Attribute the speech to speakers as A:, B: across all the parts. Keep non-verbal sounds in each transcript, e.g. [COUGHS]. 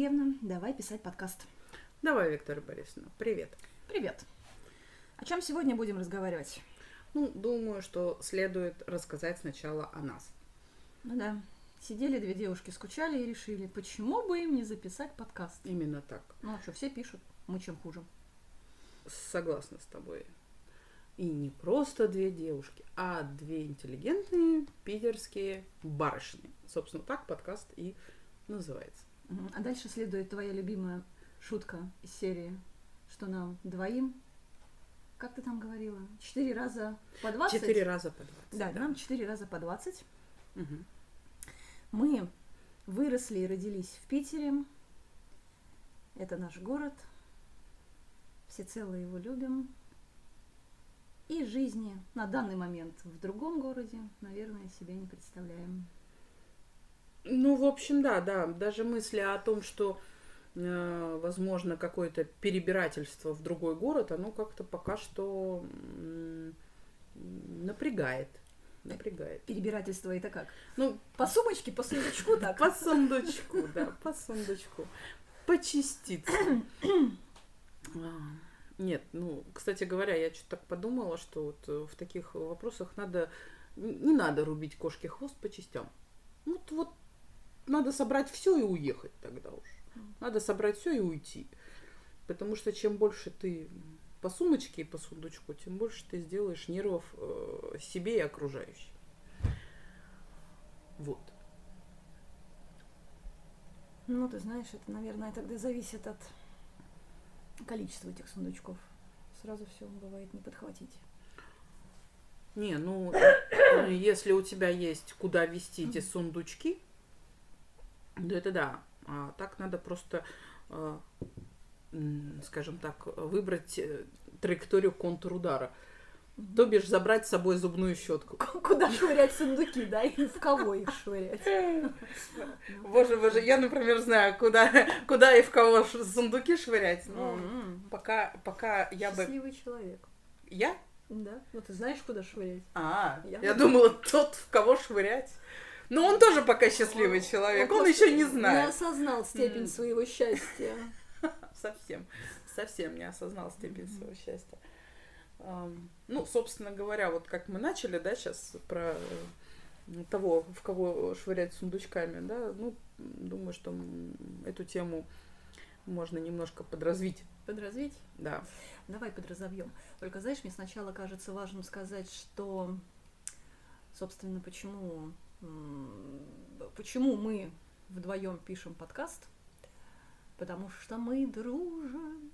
A: Сергеевна, давай писать подкаст.
B: Давай, Виктория Борисовна, привет.
A: Привет. О чем сегодня будем разговаривать?
B: Ну, думаю, что следует рассказать сначала о нас.
A: Ну да, сидели две девушки, скучали и решили, почему бы им не записать подкаст.
B: Именно так.
A: Ну, а что, все пишут, мы чем хуже.
B: Согласна с тобой. И не просто две девушки, а две интеллигентные питерские барышни. Собственно, так подкаст и называется.
A: А дальше следует твоя любимая шутка из серии, что нам двоим, как ты там говорила, четыре раза по двадцать?
B: Четыре раза по двадцать.
A: Да, нам четыре раза по двадцать.
B: Мгм.
A: Мы выросли и родились в Питере. Это наш город. Всецело его любим. И жизни на данный момент в другом городе, наверное, себе не представляем.
B: Ну, в общем, да, да. Даже мысли о том, что э, возможно какое-то перебирательство в другой город, оно как-то пока что м, напрягает. Напрягает.
A: Перебирательство это как?
B: Ну,
A: По сумочке, по сундучку так?
B: По сундучку, да, по сундучку. По частицам. А, Нет, ну, кстати говоря, я что-то так подумала, что вот э, в таких вопросах надо, не надо рубить кошке хвост по частям. Ну, вот, вот надо собрать все и уехать тогда уж. Надо собрать все и уйти. Потому что чем больше ты по сумочке и по сундучку, тем больше ты сделаешь нервов э, себе и окружающим. Вот.
A: Ну, ты знаешь, это, наверное, тогда зависит от количества этих сундучков. Сразу все бывает не подхватить.
B: Не, ну, э, если у тебя есть куда вести эти сундучки, да это да. А так надо просто, м, скажем так, выбрать э, траекторию контур удара. То бишь забрать с собой зубную щетку.
A: Куда швырять сундуки, да, и в кого их швырять? [LAUGHS]
B: Боже, боже, я, например, знаю, куда, куда и в кого сундуки швырять. Но
A: М,
B: пока, пока я бы...
A: Счастливый человек.
B: Я?
A: Да. Ну ты знаешь, куда швырять?
B: А,
A: Я
B: я, думала, тот, в кого швырять. Но он тоже пока счастливый человек, он,
A: просто
B: еще не
A: Не
B: знает.
A: осознал степень
B: М.
A: своего счастья. [LAUGHS]
B: Совсем, совсем не осознал степень своего счастья. Ну, собственно говоря, вот как мы начали, да, сейчас про э, того, в кого швырять сундучками, да, ну, думаю, что эту тему можно немножко подразвить,
A: Подразвить?
B: да.
A: Давай подразовьем. Только, знаешь, мне сначала кажется важным сказать, что, собственно, почему, почему мы вдвоем пишем подкаст. Потому что мы дружим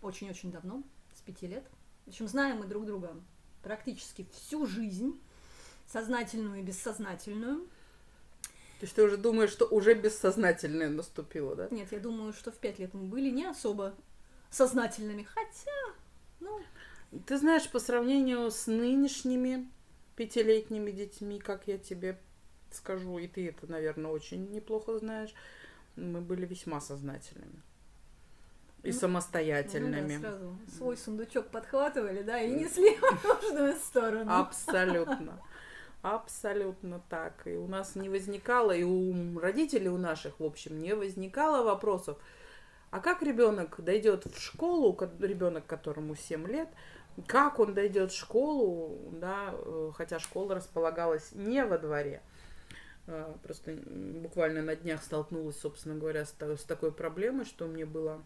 A: очень-очень давно, с пяти лет. Причем знаем мы друг друга практически всю жизнь, сознательную и бессознательную.
B: То есть ты уже думаешь, что уже бессознательное наступило, да?
A: Нет, я думаю, что в пять лет мы были не особо сознательными, хотя, ну,
B: Ты знаешь, по сравнению с нынешними пятилетними детьми, как я тебе скажу, и ты это, наверное, очень неплохо знаешь, мы были весьма сознательными. И
A: Ну,
B: самостоятельными.
A: Ну да, сразу свой сундучок подхватывали, да, и несли в нужную сторону.
B: Абсолютно. Абсолютно так. И у нас не возникало, и у родителей у наших, в общем, не возникало вопросов. А как ребенок дойдет в школу, ребенок, которому 7 лет, как он дойдет в школу, да, э, хотя школа располагалась не во дворе. Э, Просто буквально на днях столкнулась, собственно говоря, с, та- с такой проблемой, что мне было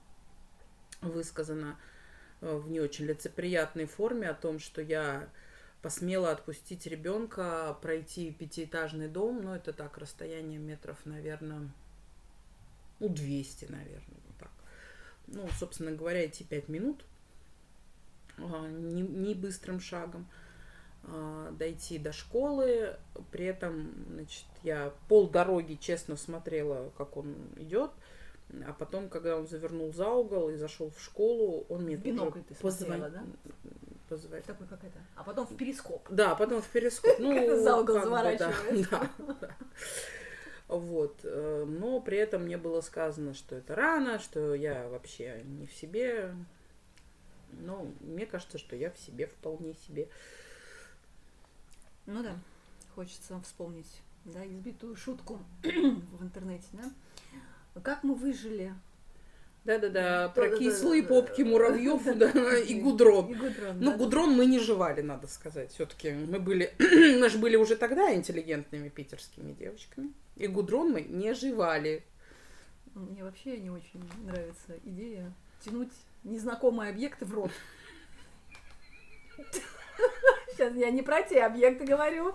B: высказано э, в не очень лицеприятной форме о том, что я посмела отпустить ребенка пройти пятиэтажный дом, ну это так, расстояние метров, наверное, ну 200, наверное, вот так. Ну, собственно говоря, идти пять минут, а, не, не быстрым шагом, а, дойти до школы, при этом, значит, я пол дороги честно смотрела, как он идет, а потом, когда он завернул за угол и зашел в школу, он мне
A: бинокль ты смотрела,
B: позвон-
A: да?
B: позвонил.
A: Такой как это. А потом в перископ.
B: Да, потом в перископ. [LAUGHS] Ну,
A: за угол заворачиваешь.
B: да, да. Вот. э, Но при этом мне было сказано, что это рано, что я вообще не в себе. Но мне кажется, что я в себе вполне себе.
A: Ну да, хочется вспомнить, да, избитую шутку [CLEARS THROAT] в интернете, да. как мы выжили.
B: Да-да-да,
A: Да,
B: про
A: да,
B: кислые
A: да.
B: попки муравьев [LAUGHS] да, и гудрон.
A: И гудрон,
B: Ну,
A: да.
B: гудрон мы не жевали, надо сказать. Все-таки мы были, [CLEARS THROAT] мы же были уже тогда интеллигентными питерскими девочками. И гудрон мы не жевали.
A: Мне вообще не очень нравится идея тянуть незнакомые объекты в рот. [LAUGHS] Сейчас я не про те объекты говорю.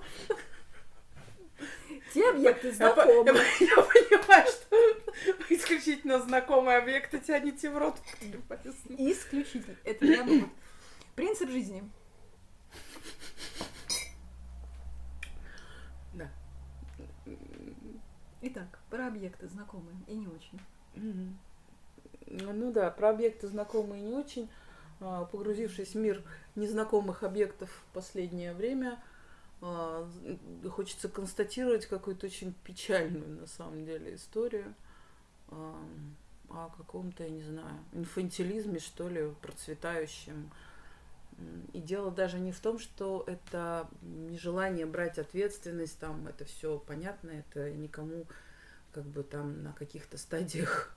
A: Те объекты
B: Я,
A: знакомые.
B: я- я понимаю, что исключительно знакомые объекты тянете в рот.
A: Исключительно. Это прямо вот принцип жизни.
B: Да.
A: Итак, про объекты знакомые и не очень.
B: Ну да, про объекты знакомые не очень. А, Погрузившись в мир незнакомых объектов в последнее время, а, хочется констатировать какую-то очень печальную на самом деле историю а, о каком-то, я не знаю, инфантилизме, что ли, процветающем. И дело даже не в том, что это нежелание брать ответственность, там это все понятно, это никому как бы там на каких-то стадиях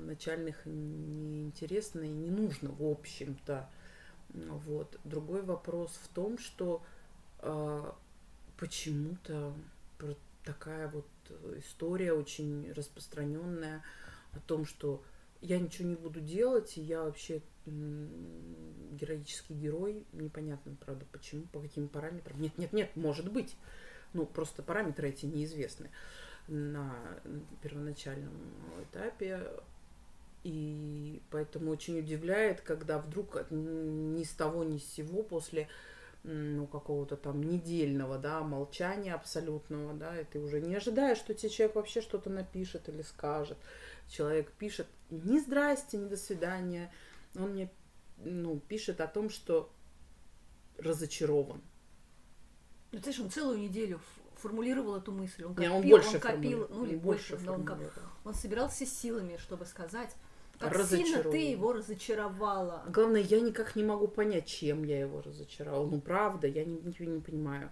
B: начальных неинтересно и не нужно, в общем-то. Вот. Другой вопрос в том, что а, почему-то такая вот э, история очень распространенная о том, что я ничего не буду делать, и я вообще героический герой. Непонятно, правда, почему, по каким параметрам. Нет, нет, нет, может быть. Ну, просто параметры эти неизвестны на первоначальном этапе. И поэтому очень удивляет, когда вдруг ни с того ни с сего после ну, какого-то там недельного, да, молчания абсолютного, да, и ты уже не ожидаешь, что тебе человек вообще что-то напишет или скажет. Человек пишет ни здрасте, ни до свидания. Он мне, ну, пишет о том, что разочарован.
A: Ну, ты же он целую неделю формулировал эту мысль. Он
B: Не,
A: копил,
B: он больше
A: он копил, ну или больше,
B: больше
A: да, он, коп-
B: формулировал.
A: он собирался силами, чтобы сказать, как сильно ты его разочаровала.
B: Главное, я никак не могу понять, чем я его разочаровала. Ну, правда, я не- ничего не понимаю.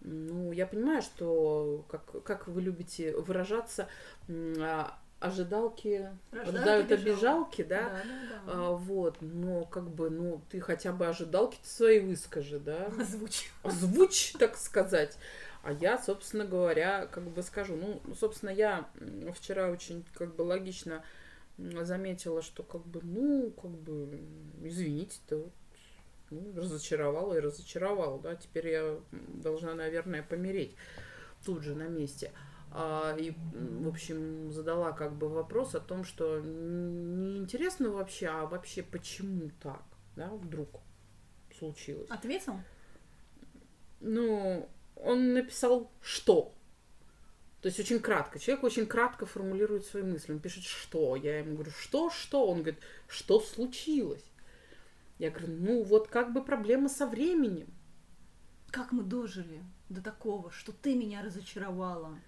B: Ну, я понимаю, что, как, как вы любите выражаться, а, ожидалки
A: Рождают
B: рождают
A: обижалки.
B: обижалки, да?
A: да, да.
B: А, вот, но как бы, ну, ты хотя бы ожидалки свои выскажи, да? [LAUGHS]
A: Озвучь.
B: озвучь, так сказать. А я, собственно говоря, как бы скажу, ну, собственно, я вчера очень как бы логично заметила, что как бы, ну, как бы, м, извините-то, вот, ну, разочаровала и разочаровала, да, теперь я должна, наверное, помереть тут же на месте. А, и, в общем, задала как бы вопрос о том, что н- не интересно вообще, а вообще почему так, да, вдруг случилось.
A: Ответил?
B: Ну, он написал что. То есть очень кратко. Человек очень кратко формулирует свои мысли. Он пишет что. Я ему говорю, что, что? Он говорит, что случилось? Я говорю, ну вот как бы проблема со временем.
A: Как мы дожили до такого, что ты меня разочаровала?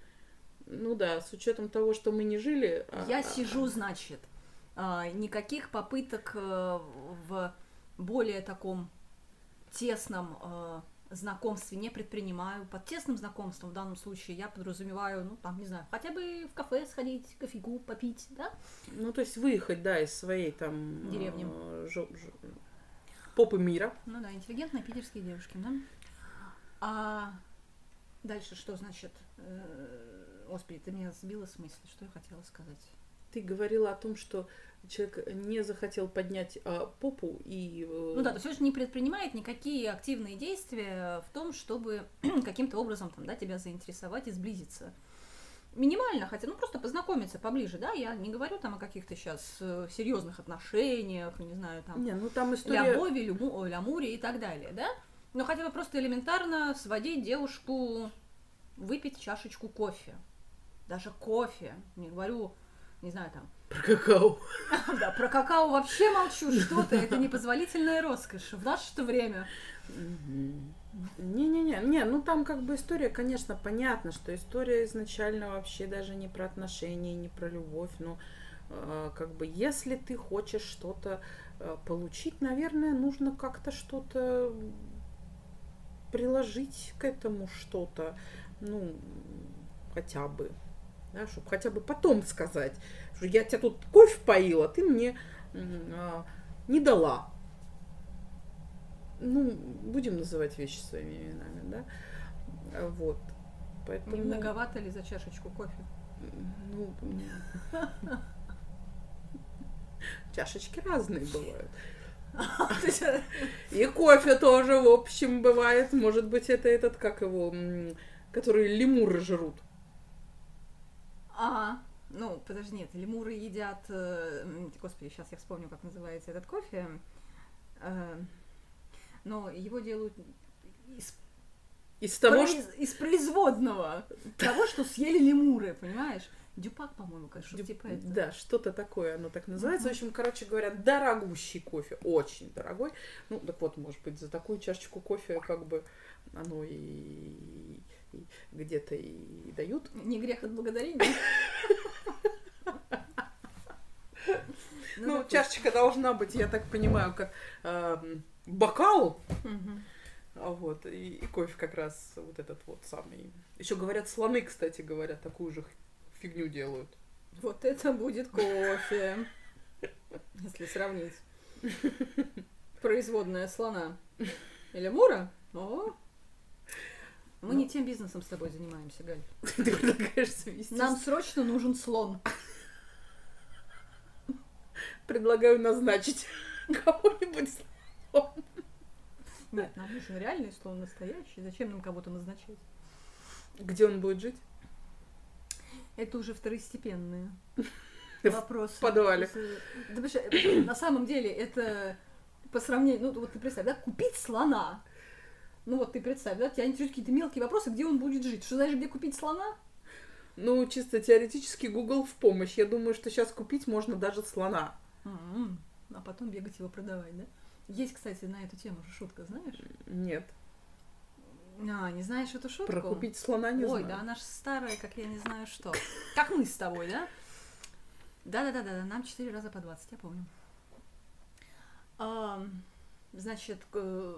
B: Ну да, с учетом того, что мы не жили. а-
A: Я
B: а-
A: сижу, значит, а, никаких попыток э, в более таком тесном э, знакомстве не предпринимаю. Под тесным знакомством в данном случае я подразумеваю, ну, там, не знаю, хотя бы в кафе сходить, кофейку попить, да?
B: Ну, то есть выехать, да, из своей там...
A: Деревни.
B: э, жо- жо- попы мира.
A: Ну да, интеллигентные питерские девушки, да? А дальше что значит? Э, Господи, ты меня сбила с мысли, что я хотела сказать.
B: Ты говорила о том, что человек не захотел поднять а, попу и... э,
A: Ну да, то есть он же не предпринимает никакие активные действия в том, чтобы [CLEARS THROAT] каким-то образом там, да, тебя заинтересовать и сблизиться. Минимально, хотя, ну просто познакомиться поближе, да, я не говорю там о каких-то сейчас серьезных отношениях, не знаю, там,
B: Не, ну там история...
A: любови, любу, лямуре и так далее, да? Но хотя бы просто элементарно сводить девушку, выпить чашечку кофе. Даже кофе, не говорю, не знаю, там,
B: Про какао. [LAUGHS]
A: да, про какао вообще молчу, что ты, это непозволительная роскошь в наше время.
B: Не-не-не, не, ну там как бы история, конечно, понятно, что история изначально вообще даже не про отношения, не про любовь, но э, как бы если ты хочешь что-то э, получить, наверное, нужно как-то что-то приложить к этому что-то, ну, хотя бы, Да, чтобы хотя бы потом сказать, что я тебя тут кофе поила, ты мне а, не дала. Ну, будем называть вещи своими именами, да? Вот. Поэтому...
A: Не многовато ли за чашечку кофе?
B: Ну, чашечки разные бывают. И кофе тоже, в общем, бывает. Может быть, это этот, как его, который лемуры жрут.
A: А, ну, подожди, нет, лемуры едят... э, Господи, сейчас я вспомню, как называется этот кофе. Э, Но его делают из,
B: Из того,
A: произ-
B: что...
A: из производного того, что съели лемуры, понимаешь? Дюпак, по-моему, конечно,
B: Дю-
A: типа это.
B: Да, что-то такое оно так называется.
A: Мгм.
B: В общем, короче говоря, дорогущий кофе, очень дорогой. Ну, так вот, может быть, за такую чашечку кофе как бы оно и где-то и дают.
A: Не грех отблагодарить. [LAUGHS]
B: Ну,
A: допустим.
B: чашечка должна быть, я так понимаю, как эм, бокал, а вот, и, и кофе как раз вот этот вот самый. Еще говорят, слоны, кстати говоря, такую же фигню делают.
A: Вот это будет кофе. Если сравнить. [LAUGHS] Производная слона. Или мура? О! Мы
B: Ну.
A: не тем бизнесом с тобой занимаемся, Галь. [LAUGHS]
B: Ты предлагаешь свести.
A: Нам срочно нужен слон.
B: Предлагаю назначить [LAUGHS] кого-нибудь.
A: Нет, нам нужен реальный слон, настоящий. Зачем нам кого-то назначать?
B: Где он будет жить?
A: Это уже второстепенные [LAUGHS]
B: В
A: вопросы.
B: подвале.
A: Да, потому что, э, на самом деле это по сравнению, ну вот ты представь, да, купить слона. Ну вот ты представь, да, тебя интересуют какие-то мелкие вопросы, где он будет жить. Что знаешь, где купить слона?
B: Ну, чисто теоретически Google в помощь. Я думаю, что сейчас купить можно даже слона.
A: М, А потом бегать его продавать, да? Есть, кстати, на эту тему же шутка, знаешь?
B: Нет.
A: А, не знаешь эту шутку?
B: Про купить слона не
A: Ой,
B: знаю.
A: да она ж старая, как я не знаю что. Как мы с тобой, да? Да-да-да-да, нам четыре раза по 20, я помню. Значит, к-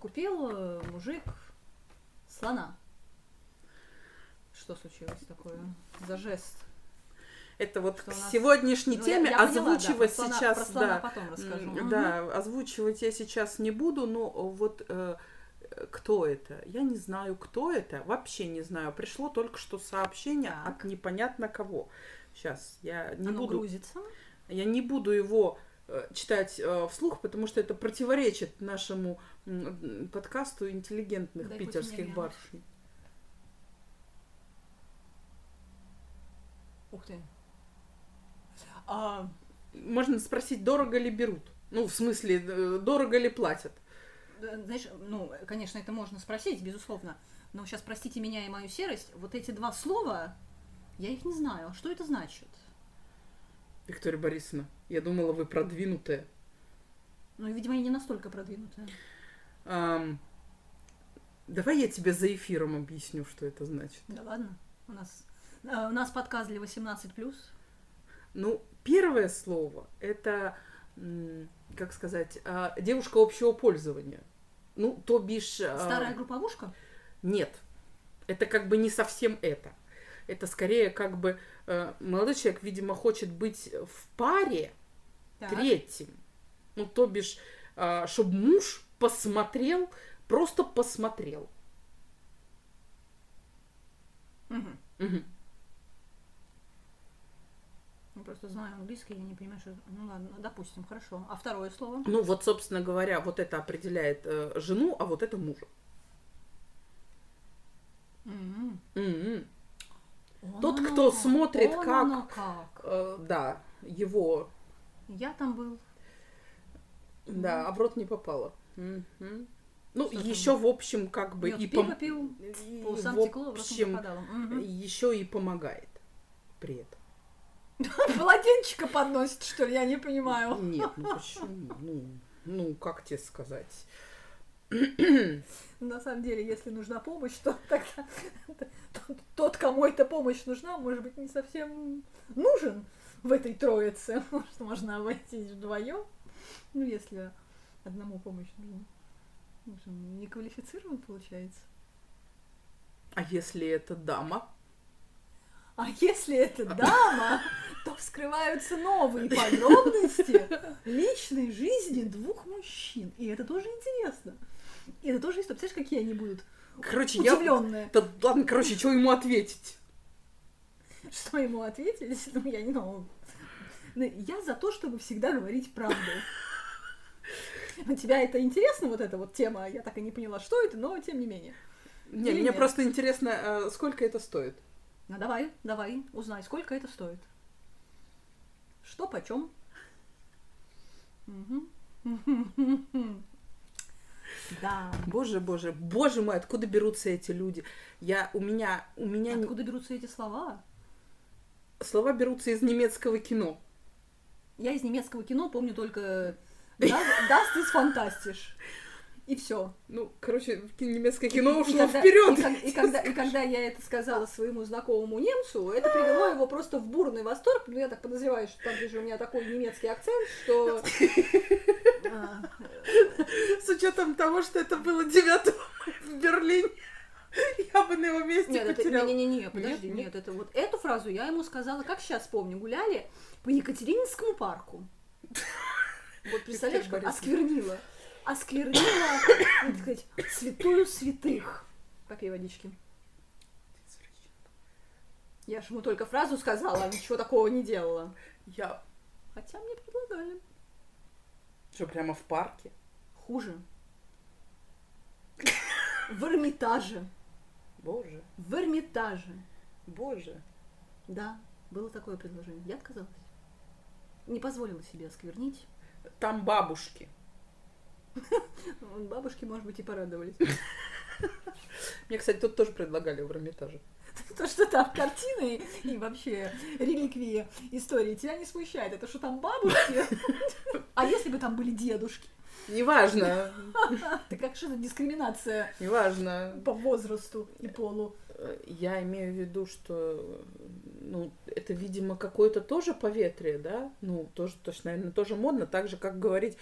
A: купил э, мужик слона. Что случилось такое за жест?
B: Это вот
A: Что
B: к
A: нас-
B: сегодняшней
A: Ну, я-
B: теме
A: я поняла, да,
B: озвучивать
A: про слона-
B: сейчас,
A: про слона
B: да.
A: потом расскажу.
B: Да, озвучивать я сейчас не буду, но вот э, э, кто это? Я не знаю, кто это, вообще не знаю. Пришло только что сообщение
A: Так.
B: от непонятно кого. Сейчас я не
A: Оно
B: буду,
A: грузится.
B: я не буду его э, читать э, вслух, потому что это противоречит нашему подкасту интеллигентных
A: Дай
B: питерских барышень.
A: Ух ты. А,
B: Можно спросить, дорого ли берут? Ну, в смысле, э, дорого ли платят?
A: Знаешь, ну, конечно, это можно спросить, безусловно. Но сейчас простите меня и мою серость. Вот эти два слова, я их не знаю. Что это значит?
B: Виктория Борисовна, я думала, вы продвинутая.
A: Ну, видимо, я не настолько продвинутая.
B: Ам, давай я тебе за эфиром объясню, что это значит.
A: Да ладно. У нас, а, у нас подкаст для 18+.
B: Ну, первое слово это, как сказать, а, девушка общего пользования. Ну, то бишь... а,
A: Старая групповушка?
B: Нет, это как бы не совсем это. Это скорее как бы э, молодой человек, видимо, хочет быть в паре
A: Так.
B: третьим. Ну, то бишь, чтобы муж посмотрел, просто посмотрел.
A: Мгм.
B: Мгм.
A: Я просто знаю английский, я не понимаю, что... Ну ладно, допустим, хорошо. А второе слово?
B: Ну, вот, собственно говоря, вот это определяет э, жену, а вот это мужа.
A: М.
B: М-м.
A: Вон
B: Тот,
A: оно
B: кто
A: как,
B: смотрит,
A: вон
B: как-
A: оно как.
B: Э, да, его,
A: Я там был.
B: да, а в рот не попало. Мгм. Ну,
A: Что там?
B: еще, в общем, как бы
A: Мёд
B: и,
A: пиво
B: пом-
A: пил,
B: и
A: по
B: в общем.
A: Мгм.
B: еще и помогает при этом. [LAUGHS]
A: Полотенчика подносит, что ли, я не понимаю.
B: Нет, ну почему? Ну, ну, как тебе сказать? [CLEARS THROAT]
A: На самом деле, если нужна помощь, то [LAUGHS] тогда [LAUGHS] тот- кому эта помощь нужна, может быть, не совсем нужен в этой троице. [LAUGHS] Может, можно обойтись вдвоем. Ну, если одному помощь нужна. В общем, не квалифицирован, получается.
B: А если это дама?
A: А если это дама, то вскрываются новые подробности личной жизни двух мужчин. И это тоже интересно. И это тоже история. Представляешь, какие они будут
B: Короче, я...
A: удивленные.
B: Да ладно, короче, что ему ответить?
A: Что ему ответить? [LAUGHS] Ну, я не знаю. Ну, Я за то, чтобы всегда говорить правду. [LAUGHS] У тебя это интересно, вот эта вот тема? Я так и не поняла, что это, но тем не менее.
B: Не,
A: Или
B: мне
A: нет?
B: просто интересно, а сколько это стоит?
A: Ну давай, давай, узнай, сколько это стоит. Что почем? Мгм. [LAUGHS] Да.
B: Боже, боже, боже мой, откуда берутся эти люди? Я, у меня, у меня
A: Откуда берутся эти слова?
B: слова берутся из немецкого кино.
A: Я из немецкого кино помню только Das ist fantastisch. И все.
B: Ну, короче, немецкое кино ушло вперед.
A: И, ког- и когда, и когда я это сказала своему знакомому немцу, это привело его просто в бурный восторг. Ну, я так подозреваю, что там же у меня такой немецкий акцент, что... [LAUGHS] а,
B: С учетом того, что это было 9 мая в Берлине, я бы на его месте
A: Нет,
B: потеряла.
A: не-не-не, подожди,
B: Нет,
A: нет, это вот эту фразу я ему сказала, как сейчас помню, гуляли по Екатерининскому парку. Вот представляешь, как осквернила. Осквернила, так сказать, святую святых. Попей водички. Я же ему только фразу сказала, ничего такого не делала.
B: Я...
A: Хотя мне предлагали.
B: Что, прямо в парке?
A: Хуже. В Эрмитаже.
B: Боже,
A: В Эрмитаже.
B: боже.
A: Да, было такое предложение. Я отказалась. Не позволила себе осквернить.
B: Там бабушки.
A: Бабушки, может быть, и порадовались.
B: Мне, кстати, тут тоже предлагали в Эрмитаже. [LAUGHS]
A: То, что там картины и вообще реликвии истории тебя не смущает. Это что там бабушки? А если бы там были дедушки?
B: Неважно, [LAUGHS]
A: Это как что-то дискриминация
B: неважно.
A: по возрасту и полу.
B: Э, Я имею в виду, что ну, это, видимо, какое-то тоже поветрие, да? Ну, тоже, точно, наверное, тоже модно, так же, как говорить,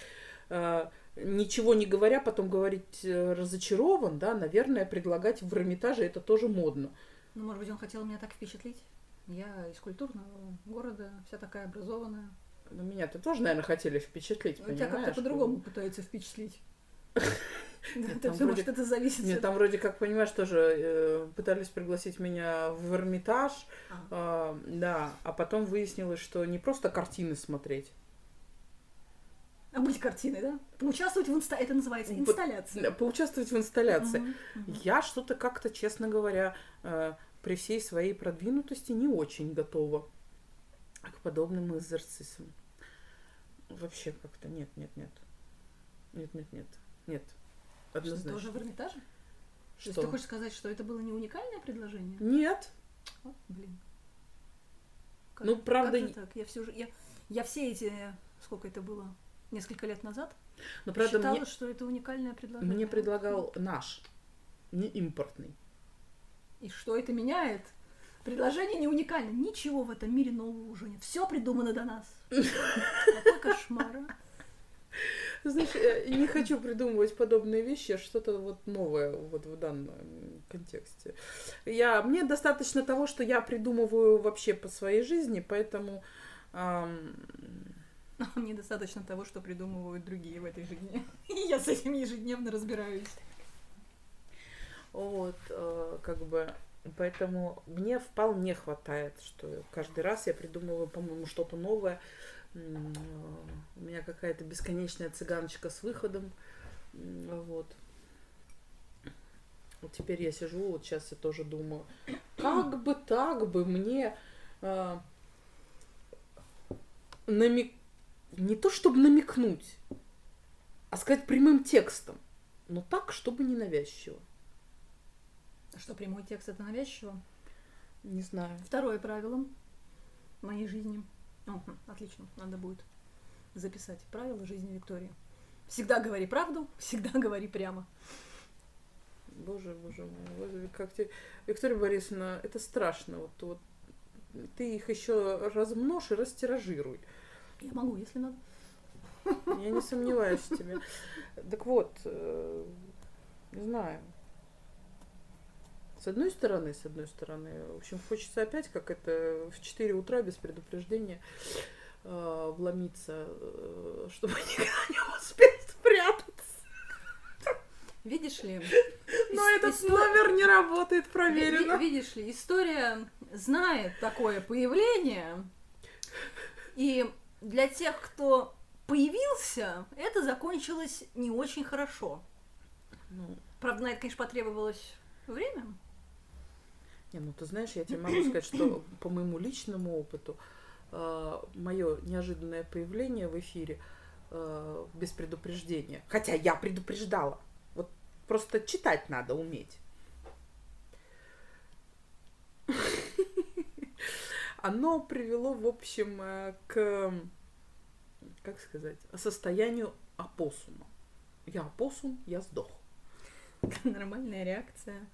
B: э, ничего не говоря, потом говорить э, разочарован, да, наверное, предлагать в Эрмитаже это тоже модно.
A: Ну, может быть, он хотел меня так впечатлить. Я из культурного города, вся такая образованная.
B: Ну, меня-то тоже, наверное, хотели впечатлить,
A: Ну, Тебя
B: понимаешь?
A: как-то по-другому пытаются впечатлить. [LAUGHS] Потому
B: вроде-
A: что это зависит
B: Нет, там вроде как, понимаешь, тоже э, пытались пригласить меня в Эрмитаж,
A: А.
B: э, да, а потом выяснилось, что не просто картины смотреть,
A: А быть картиной, да? Поучаствовать в инста... Это называется инсталляция.
B: э, поучаствовать в инсталляции.
A: Мгм, мгм.
B: Я что-то как-то, честно говоря, э, при всей своей продвинутости не очень готова к подобным экзорцисам. Вообще как-то нет, нет, нет. Нет, нет, нет. Нет.
A: Что,
B: Однозначно.
A: тоже в Эрмитаже? То есть
B: Что?
A: ты хочешь сказать, что это было не уникальное предложение?
B: Нет.
A: О, блин.
B: Ну, правда,
A: Как же так? Я все. Я, я все эти... Сколько это было? Несколько лет назад?
B: Но правда,
A: считала,
B: мне,
A: что это уникальное предложение.
B: мне предлагал наш, не импортный.
A: И что это меняет? Предложение не уникально. Ничего в этом мире нового уже нет. Все придумано до нас. [LAUGHS] Какой кошмар. а?
B: Знаешь, э, не хочу придумывать подобные вещи, а что-то вот новое вот в данном контексте. Я, мне достаточно того, что я придумываю вообще по своей жизни, поэтому ам,
A: А Мне [LAUGHS] достаточно того, что придумывают другие в этой жизни. [LAUGHS] И я с этим ежедневно разбираюсь.
B: вот, э, как бы, поэтому мне вполне хватает, что каждый раз я придумываю, по-моему, что-то новое. Э, У меня какая-то бесконечная цыганочка с выходом, вот. Вот теперь я сижу, вот сейчас я тоже думаю, как бы так бы мне э, намек... не то чтобы намекнуть, а сказать прямым текстом, но так, чтобы не навязчиво.
A: А Что прямой текст это навязчиво?
B: Не знаю.
A: Второе правило моей жизни. О, хм, отлично, надо будет записать правила жизни Виктории. Всегда говори правду, всегда [LAUGHS] говори прямо.
B: Боже, боже мой, как тебе... Виктория Борисовна, это страшно. Вот, вот ты их еще размножь и растиражируй.
A: Я могу, если надо.
B: Я не сомневаюсь в тебе. Так вот, э, не знаю. С одной стороны, с одной стороны, в общем, хочется опять, как это в 4 утра без предупреждения э, вломиться, э, чтобы [LAUGHS] никогда не успеть спрятаться.
A: Видишь ли?
B: Но
A: ис-
B: этот
A: исто-
B: номер не работает, проверено.
A: ви- Видишь ли, история знает такое появление, и для тех, кто появился, это закончилось не очень хорошо.
B: Ну,
A: Правда, на это, конечно, потребовалось время.
B: Не, ну ты знаешь, я тебе могу сказать, что по моему личному опыту мое неожиданное появление в эфире э, без предупреждения, хотя я предупреждала, вот просто читать надо уметь. Оно привело, в общем, э, к, как сказать, состоянию опоссума. Я опоссум, я сдох. [LAUGHS]
A: Нормальная реакция.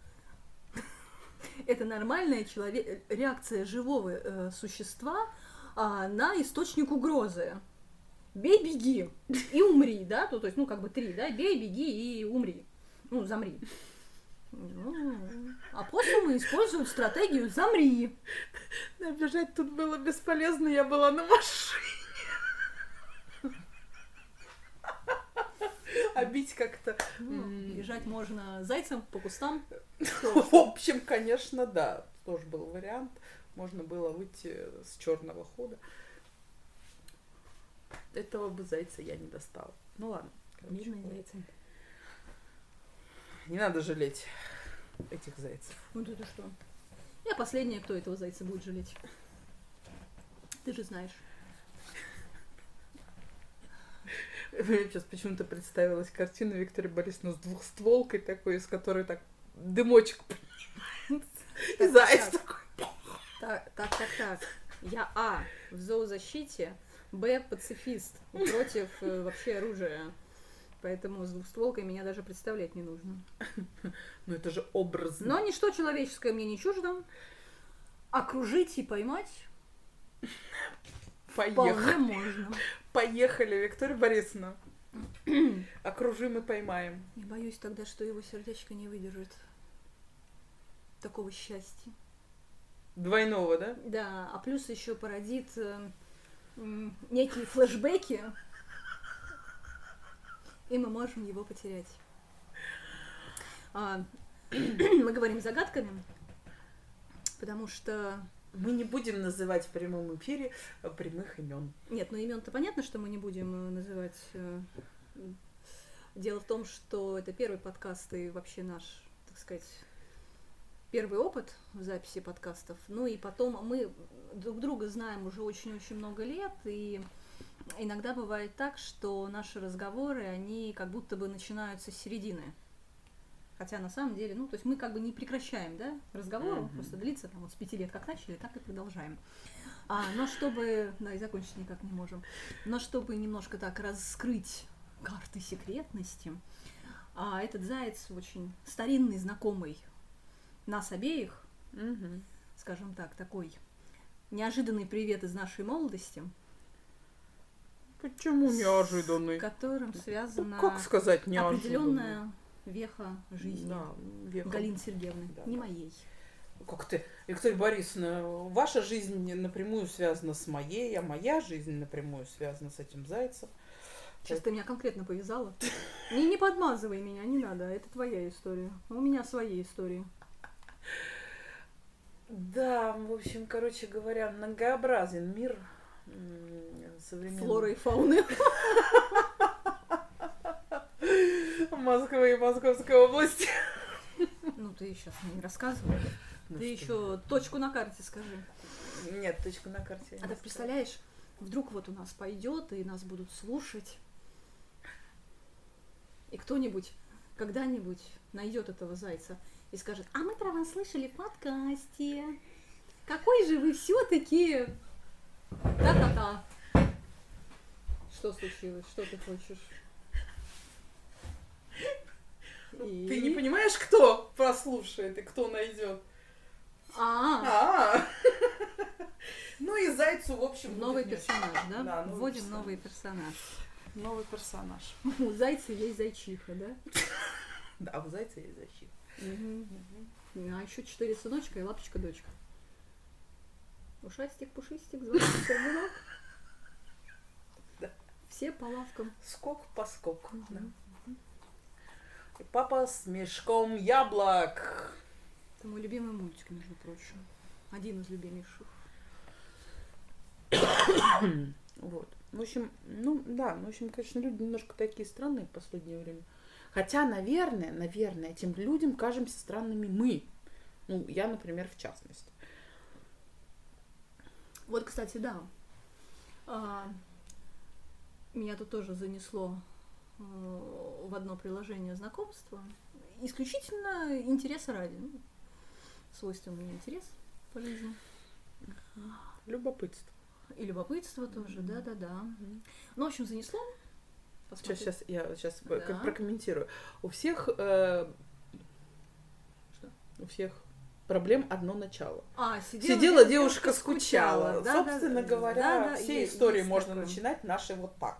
A: Это нормальная челове- реакция живого э, существа а, на источник угрозы. Бей, беги и умри, да? То, то есть, ну, как бы три, да? Бей, беги и умри. Ну, замри. Ну, опоссумы используют стратегию «замри».
B: Бежать тут было бесполезно, я была на машине. А бить как-то...
A: Ну, бежать можно зайцем по кустам. [LAUGHS]
B: В общем, конечно, да. Тоже был вариант. Можно было выйти с черного хода. Этого бы зайца я не достала. Ну ладно.
A: Мирные зайцы.
B: Не надо жалеть этих зайцев.
A: Вот это что? Я последняя, кто этого зайца будет жалеть. Ты же знаешь.
B: Мне сейчас почему-то представилась картина Виктории Борисовны с двухстволкой такой, из которой так дымочек. И [LAUGHS] заяц
A: так.
B: такой.
A: Так, так, так, так. Я А в зоозащите, Б пацифист против э, вообще оружия. Поэтому с двухстволкой меня даже представлять не нужно. [LAUGHS]
B: Ну это же образно.
A: Но ничто человеческое мне не чуждо. Окружить и поймать
B: Поехали.
A: можно.
B: Поехали, Виктория Борисовна. [CLEARS THROAT] Окружим и поймаем.
A: Я боюсь тогда, что его сердечко не выдержит такого счастья.
B: Двойного, да?
A: Да, а плюс еще породит э, некие флешбеки, и мы можем его потерять. А, [CLEARS THROAT] мы говорим загадками, потому что
B: Мы не будем называть в прямом эфире э, прямых имен.
A: нет, ну имен-то понятно, что мы не будем э, называть. э. Дело в том, что это первый подкаст и вообще наш, так сказать, первый опыт в записи подкастов. Ну и потом мы друг друга знаем уже очень-очень много лет, и иногда бывает так, что наши разговоры, они как будто бы начинаются с середины. Хотя на самом деле, ну, то есть мы как бы не прекращаем, да, разговор,
B: Мгм.
A: просто длится там вот с пяти лет как начали, так и продолжаем. А, но чтобы, да, и закончить никак не можем, но чтобы немножко так раскрыть карты секретности, а этот заяц очень старинный, знакомый нас обеих, скажем так, такой неожиданный привет из нашей молодости,
B: Почему
A: с
B: неожиданный?
A: которым
B: Ну,
A: связана
B: как сказать неожиданный?
A: определенная веха жизни
B: Да, веха.
A: Галины Сергеевны,
B: Да,
A: не
B: да.
A: моей.
B: Как ты, Виктория Борисовна, ваша жизнь напрямую связана с моей, а моя жизнь напрямую связана с этим зайцем.
A: Сейчас ты меня конкретно повязала. Не, не подмазывай меня, не надо, это твоя история. У меня свои истории.
B: Да, в общем, короче говоря, многообразен мир м, современный.
A: Флоры и фауны.
B: Москвы и Московской области.
A: Ну, ты сейчас не рассказывай.
B: Ну
A: Ты еще точку на карте скажи.
B: Нет, точку на карте.
A: А ты
B: сказала.
A: представляешь, вдруг вот у нас пойдет, и нас будут слушать. И кто-нибудь когда-нибудь найдет этого зайца и скажет, а мы про вас слышали в подкасте. Какой же вы все-таки... Та-та-та. Что случилось? Что ты хочешь? И-
B: Ты не понимаешь, кто прослушает и кто найдет?
A: А,
B: А. Ну и зайцу, в общем,
A: новый персонаж, да? Вводим новый персонаж.
B: Новый персонаж.
A: У зайца есть зайчиха, да? [LAUGHS]
B: Да, у зайца есть защита.
A: А еще четыре сыночка и лапочка-дочка. Ушастик, пушистик, звонок, стрелок. [LAUGHS]
B: Да.
A: Все по лавкам.
B: Скок по скоку. да. И папа с мешком яблок.
A: Это мой любимый мультик, между прочим. Один из любимейших. [COUGHS]
B: Вот. В общем, ну да, в общем, конечно, люди немножко такие странные в последнее время. Хотя, наверное, наверное, этим людям кажемся странными мы. Ну, я, например, в частности.
A: Вот, кстати, да. А, меня тут тоже занесло э, в одно приложение знакомства. Исключительно интереса ради. Ну, свойственный мне интерес по жизни.
B: Любопытство.
A: И любопытство тоже, да-да-да. Ну, в общем, занесло.
B: Сейчас,
A: Посмотри.
B: сейчас я сейчас
A: Да.
B: прокомментирую. У всех э,
A: Что?
B: у всех проблем одно начало.
A: А,
B: Сидела девушка, скучала.
A: Да, да,
B: Собственно
A: да,
B: говоря,
A: да, да,
B: все
A: есть-
B: истории
A: есть
B: можно
A: такое.
B: начинать наши вот так.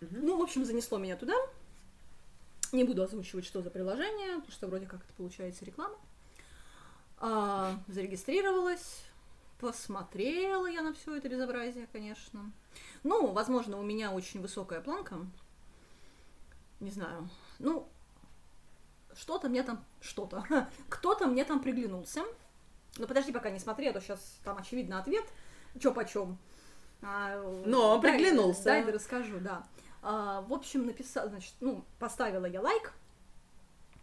A: Ну, в общем, занесло меня туда. Не буду озвучивать, что за приложение, потому что вроде как это получается реклама. А, зарегистрировалась, посмотрела я на все это безобразие, конечно. Ну, возможно, у меня очень высокая планка. Не знаю. Ну, что-то мне там... Что-то. [LAUGHS] Кто-то мне там приглянулся. Ну, подожди, пока не смотри, а то сейчас там очевидно ответ. Чё почем. А,
B: Но
A: дай-
B: приглянулся.
A: Дай, да расскажу, да. А, в общем, написала, значит, ну, поставила я лайк.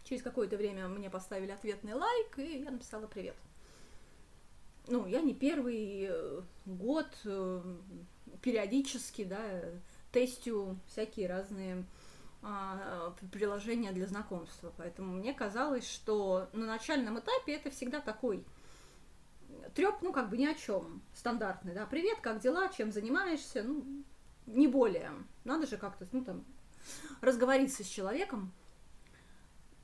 A: Через какое-то время мне поставили ответный лайк, и я написала привет. Ну, я не первый э, год э, периодически, да, тестю всякие разные а, приложения для знакомства. Поэтому мне казалось, что на начальном этапе это всегда такой треп, ну, как бы ни о чем, стандартный, да, привет, как дела, чем занимаешься, ну, не более. Надо же как-то, ну, там, разговориться с человеком.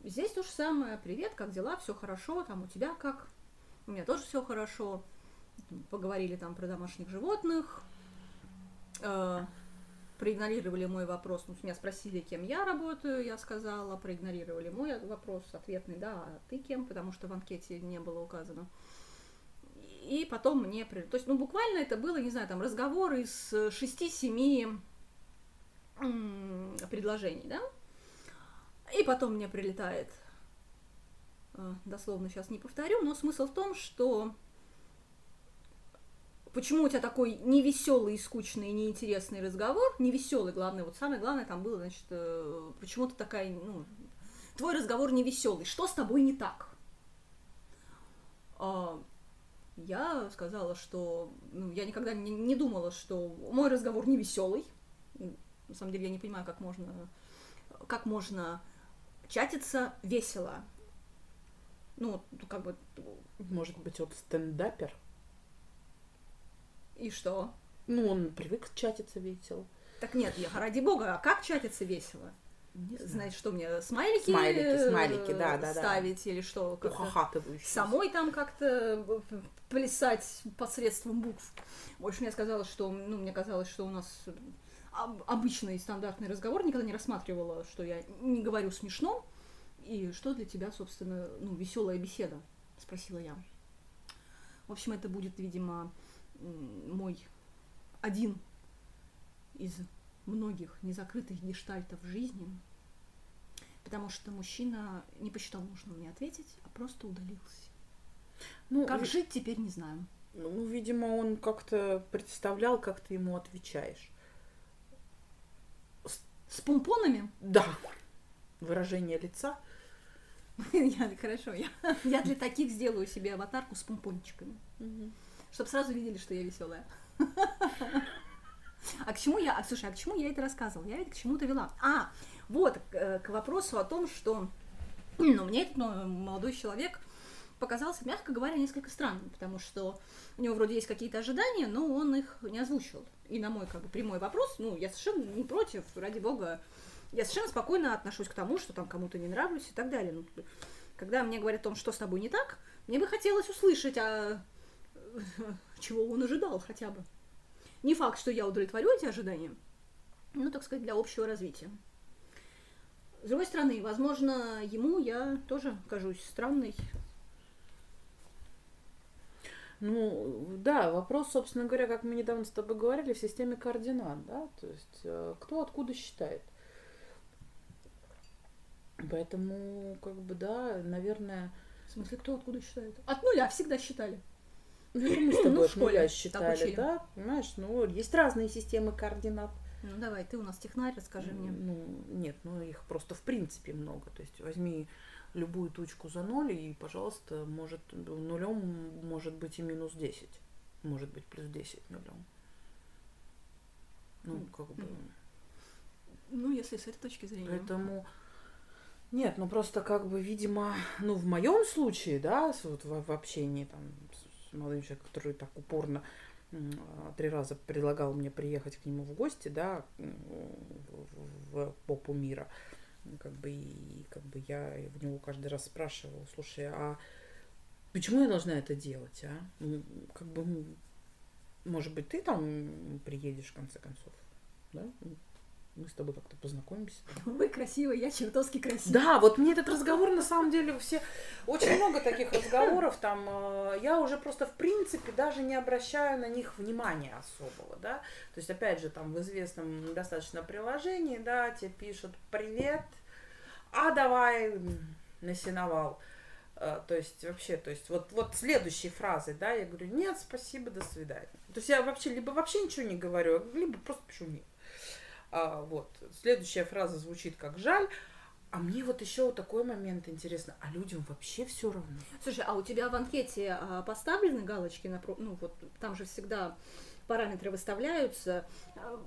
A: Здесь то же самое, привет, как дела, все хорошо, там, у тебя как, у меня тоже все хорошо. Поговорили там про домашних животных, э, проигнорировали мой вопрос, ну, меня спросили, кем я работаю, я сказала, проигнорировали мой вопрос, ответный, да, а ты кем, потому что в анкете не было указано. И потом мне... То есть, ну, буквально это было, не знаю, там, разговор из 6-7 предложений, да? И потом мне прилетает, э, дословно сейчас не повторю, но смысл в том, что почему у тебя такой невеселый, скучный, неинтересный разговор, невеселый, главное, вот самое главное там было, значит, э, почему ты такая, ну, твой разговор невеселый, что с тобой не так? А, я сказала, что ну, я никогда не, не думала, что мой разговор не веселый. На самом деле я не понимаю, как можно, как можно чатиться весело. Ну, как бы,
B: Может быть, он стендапер?
A: И что?
B: Ну, он привык чатиться весело.
A: Так нет, я, ради бога, а как чатиться весело? Знаете, что мне, смайлики,
B: Смайлики,
A: э,
B: смайлики, да, да, да.
A: ставить или что? как-то
B: Ухахатывающий.
A: самой там как-то п- плясать посредством букв. Больше мне сказалось, что, ну, мне казалось, что у нас об- обычный стандартный разговор, никогда не рассматривала, что я не говорю смешно. И что для тебя, собственно, ну, веселая беседа? Спросила я. В общем, это будет, видимо, мой один из многих незакрытых гештальтов жизни, потому что мужчина не посчитал нужным мне ответить, а просто удалился.
B: Ну,
A: Как
B: ви-
A: жить теперь не знаю.
B: ну, видимо, он как-то представлял, как ты ему отвечаешь.
A: С помпонами?
B: Да. Выражение лица. [LAUGHS]
A: Я, хорошо, я, я для таких сделаю себе аватарку с помпончиками, чтобы сразу видели, что я веселая. [LAUGHS] А к чему я, а, слушай, а к чему я это рассказывала? Я это к чему-то вела. А, вот, к, к вопросу о том, что, ну, мне этот молодой человек показался, мягко говоря, несколько странным, потому что у него вроде есть какие-то ожидания, но он их не озвучил. И на мой как бы прямой вопрос, ну, я совершенно не против, ради бога, я совершенно спокойно отношусь к тому, что там кому-то не нравлюсь и так далее. Ну, когда мне говорят о том, что с тобой не так, мне бы хотелось услышать, а [LAUGHS] чего он ожидал хотя бы. Не факт, что я удовлетворю эти ожидания, ну, так сказать, для общего развития. С другой стороны, возможно, ему я тоже кажусь странной.
B: Ну, да, вопрос, собственно говоря, как мы недавно с тобой говорили, в системе координат, да, то есть э, кто откуда считает. Поэтому, как бы, да, наверное...
A: В смысле, кто откуда считает? От нуля всегда считали.
B: Ну, мы с тобой
A: Ну, в школе так
B: считали,
A: учили.
B: да, понимаешь, ну, есть разные системы координат.
A: Ну давай, ты у нас технарь, расскажи мне.
B: Ну, нет, ну, их просто в принципе много, то есть возьми любую точку за ноль, и, пожалуйста, может, нулем может быть и минус 10, может быть плюс 10 нулем. Ну, как бы...
A: Ну, если с этой точки зрения.
B: Поэтому нет, ну просто как бы, видимо, ну в моем случае, да, вот в, в общении там молодым человеком, который так упорно а, три раза предлагал мне приехать к нему в гости, да, в, попу мира, как бы и как бы я в него каждый раз спрашивала, слушай, а почему я должна это делать, а? Как бы, может быть, ты там приедешь в конце концов, да? Мы с тобой как-то познакомимся.
A: Вы красивый, я чертовски красивый.
B: Да, вот мне этот разговор на самом деле все очень много таких разговоров там. э, Я уже просто в принципе даже не обращаю на них внимания особого, да. То есть опять же там в известном достаточно приложении, да, тебе пишут привет, а давай м, на сеновал. Э, То есть вообще, то есть вот, вот следующей фразы, да, я говорю, нет, спасибо, до свидания. То есть я вообще либо вообще ничего не говорю, либо просто пишу нет. А, вот. Следующая фраза звучит как жаль. А мне вот еще вот такой момент интересно. А людям вообще все равно?
A: Слушай, а у тебя в анкете а, поставлены галочки на ну вот там же всегда параметры выставляются а,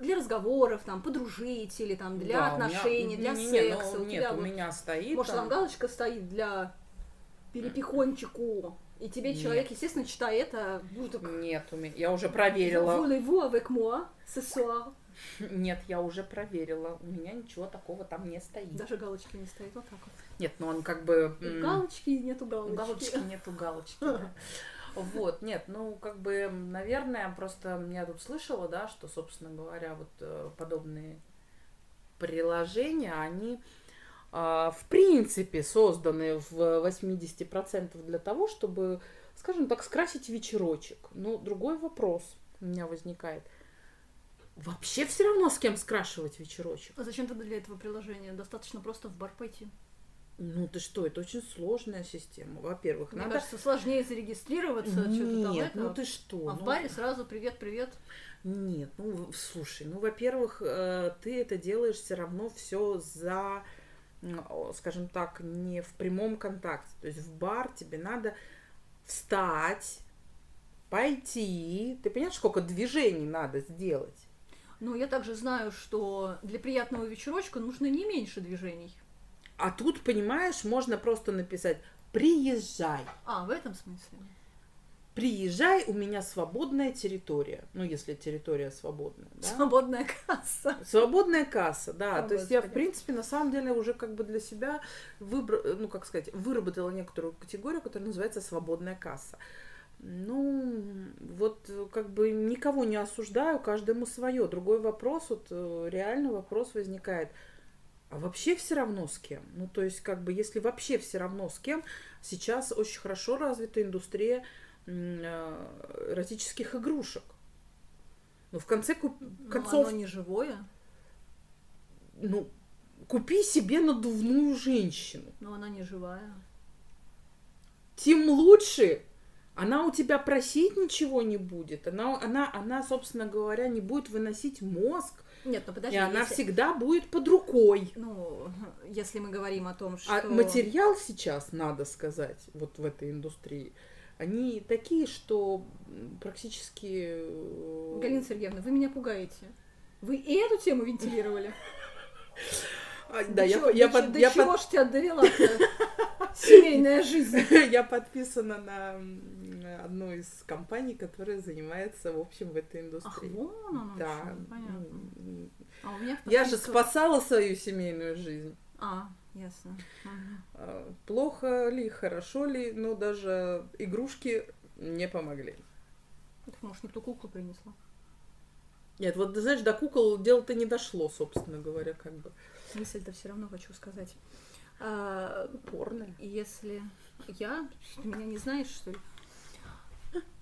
A: для разговоров, там, подружить или там для
B: Да, у меня-
A: отношений, для
B: не-не-не,
A: секса.
B: ну,
A: у
B: нет,
A: тебя
B: у
A: вот,
B: меня стоит.
A: может, там галочка стоит для перепихончику, и тебе
B: Нет.
A: человек, естественно, читая это, ну так...
B: Нет, у меня. Я уже проверила.
A: Voulez-vous avec moi ce soir?
B: Нет, я уже проверила. У меня ничего такого там не стоит.
A: Даже галочки не стоит, вот так вот.
B: Нет, ну он как бы.
A: Галочки нету
B: У
A: галочки.
B: галочки [LAUGHS] нету галочки. да. Вот, нет, ну, как бы, наверное, просто я тут слышала, да, что, собственно говоря, вот э, подобные приложения, они, а, в принципе, созданы в 80% для того, чтобы, скажем так, скрасить вечерочек. Но другой вопрос у меня возникает. Вообще все равно с кем скрашивать вечерочек?
A: А зачем тогда для этого приложения? Достаточно просто в бар пойти.
B: Ну ты что, это очень сложная система. Во-первых,
A: Мне
B: надо...
A: кажется, сложнее зарегистрироваться, что-то там
B: Нет,
A: это.
B: ну ты что?
A: А в
B: ну-
A: баре сразу привет-привет.
B: Нет, ну в- слушай, ну во-первых, э, ты это делаешь все равно все за, скажем так, не в прямом контакте. То есть в бар тебе надо встать, пойти. Ты понимаешь, сколько движений надо сделать?
A: Но я также знаю, что для приятного вечерочка нужно не меньше движений.
B: А тут, понимаешь, можно просто написать «приезжай».
A: А, в этом смысле.
B: Приезжай, у меня свободная территория. Ну, если территория свободная, да?
A: Свободная касса.
B: Свободная касса, да.
A: О,
B: То есть я, в принципе, на самом деле уже как бы для себя выбра... ну, как сказать, выработала некоторую категорию, которая называется свободная касса. Ну, вот э, как бы никого не осуждаю, каждому свое. Другой вопрос, вот э, реально вопрос возникает. А вообще все равно с кем? Ну, то есть, как бы, если вообще все равно с кем, сейчас очень хорошо развита индустрия э, эротических игрушек. Ну, в конце
A: Но
B: концов,
A: оно не живое,
B: ну, купи себе надувную женщину.
A: но она не живая.
B: Тем лучше. Она у тебя просить ничего не будет. Она, она, она, собственно говоря, не будет выносить мозг.
A: Нет, ну подожди,
B: и она
A: если-
B: всегда будет под рукой.
A: Ну, если мы говорим о том, что...
B: А материал сейчас, надо сказать, вот в этой индустрии, они такие, что практически... э,
A: Галина Сергеевна, вы меня пугаете. Вы и эту тему вентилировали? [LAUGHS]
B: а, да, я,
A: чего-
B: я под- я
A: чего
B: под-
A: ж тебя довела семейная жизнь? [LAUGHS]
B: Я подписана на одну из компаний, которая занимается, в общем, в этой
A: Ах,
B: индустрии.
A: вон оно
B: да.
A: понятно. А у меня
B: Я же спасала свою семейную жизнь.
A: А, ясно. Мгм.
B: А, Плохо ли, хорошо ли, но даже игрушки не помогли.
A: Так, может, никто куклу принесла?
B: Нет, вот ты знаешь, до кукол дело-то не дошло, собственно говоря, как бы.
A: Мысль-то все равно хочу сказать. А,
B: Упорная.
A: если я, ты меня не знаешь, что ли?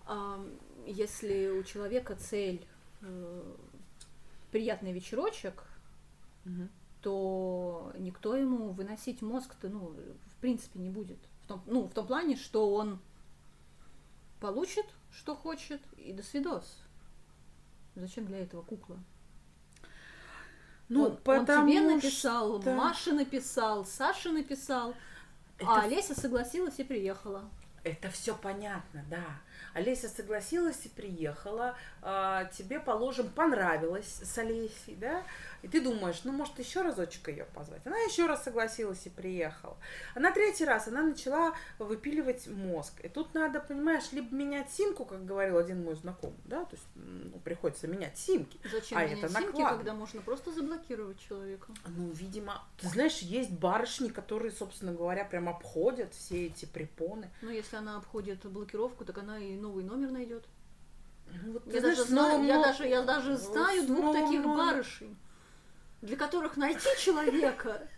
A: А, если у человека цель э, приятный вечерочек, то никто ему выносить мозг-то, ну, в принципе, не будет. В том, ну, в том плане, что он получит, что хочет, и до свидос. Зачем для этого кукла?
B: Ну,
A: он, он
B: потому
A: тебе написал,
B: что-
A: Маше написал, Саше написал,
B: Это
A: а Олеся согласилась и приехала.
B: Это все понятно, да. Олеся согласилась и приехала. а, тебе, положим, понравилось с Олесей, да? И ты думаешь, ну, может, еще разочек ее позвать. Она еще раз согласилась и приехала. А на третий раз она начала выпиливать мозг. И тут надо, понимаешь, либо менять симку, как говорил один мой знакомый, да, то есть ну, приходится менять симки.
A: Зачем
B: А
A: менять
B: это
A: симки,
B: накладно.
A: когда можно просто заблокировать человека?
B: Ну, видимо, ты знаешь, есть барышни, которые, собственно говоря, прям обходят все эти препоны.
A: Ну, если она обходит блокировку, так она и новый номер найдет.
B: Ну, вот,
A: Я
B: знаешь,
A: даже знаю,
B: новым
A: я даже, я даже
B: Ну,
A: знаю
B: с
A: двух
B: новым
A: таких барышень, для которых найти человека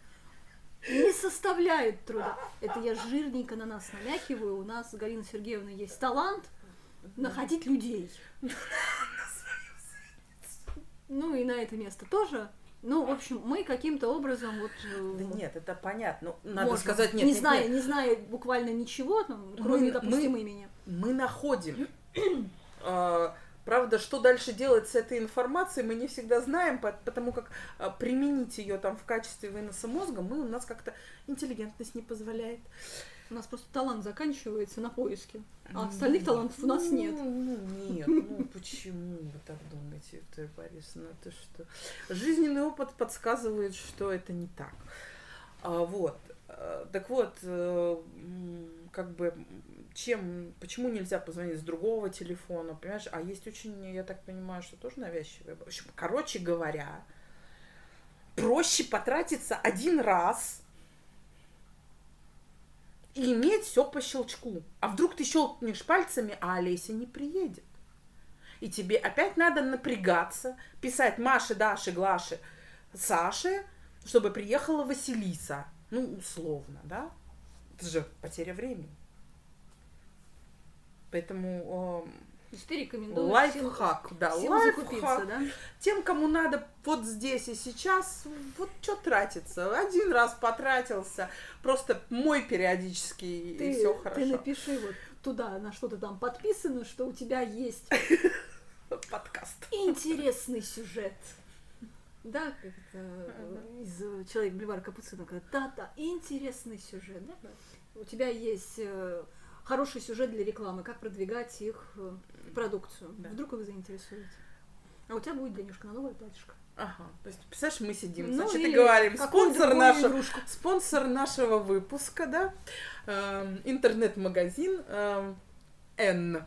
A: не составляет труда. Это я жирненько на нас намякиваю. У нас с Галиной Сергеевной есть талант находить людей. Ну и на это место тоже. Ну, в общем, мы каким-то образом вот... э,
B: Да нет, это понятно. Ну, надо
A: можем,
B: сказать, нет,
A: не
B: нет,
A: зная,
B: нет.
A: не зная буквально ничего, там, кроме,
B: Мы-
A: допустим,
B: мы-
A: имени.
B: Мы находим. А, Правда, что дальше делать с этой информацией, мы не всегда знаем, по- потому как а, применить ее там в качестве выноса мозга мы у нас как-то интеллигентность не позволяет.
A: У нас просто талант заканчивается на поиске, а остальных талантов у нас нет.
B: Ну, ну, нет, ну [LAUGHS] почему вы так думаете, Виктория Борисовна? Это что? Жизненный опыт подсказывает, что это не так. А, вот. Э, Так вот, э, как бы, чем, почему нельзя позвонить с другого телефона, понимаешь? А есть очень, я так понимаю, что тоже навязчивые. В общем, короче говоря, проще потратиться один раз и иметь все по щелчку. А вдруг ты щелкнешь пальцами, а Олеся не приедет. И тебе опять надо напрягаться, писать Маше, Даше, Глаше, Саше, чтобы приехала Василиса. Ну, условно, да? Это же потеря времени. Поэтому
A: ты рекомендуешь
B: лайфхак, да,
A: сил, сил закупиться,
B: лайфхак.
A: да?
B: Тем, кому надо вот здесь и сейчас, вот что тратится. Один раз потратился, просто мой периодически, и
A: Ты,
B: все
A: ты
B: хорошо.
A: напиши вот туда, на что то там подписано, что у тебя есть [LAUGHS]
B: Подкаст.
A: интересный сюжет. Да, как это из э, «Человек Бульвара Капуцина», когда да-да, интересный сюжет, да? У тебя есть э, хороший сюжет для рекламы, как продвигать их э, продукцию.
B: Да.
A: Вдруг вы заинтересуете. А у тебя будет денежка на новое платьишко.
B: Ага. То есть, представляешь, мы сидим,
A: Ну,
B: значит, и говорим, спонсор
A: игрушку.
B: спонсор нашего выпуска, да, эм, интернет-магазин эм, N.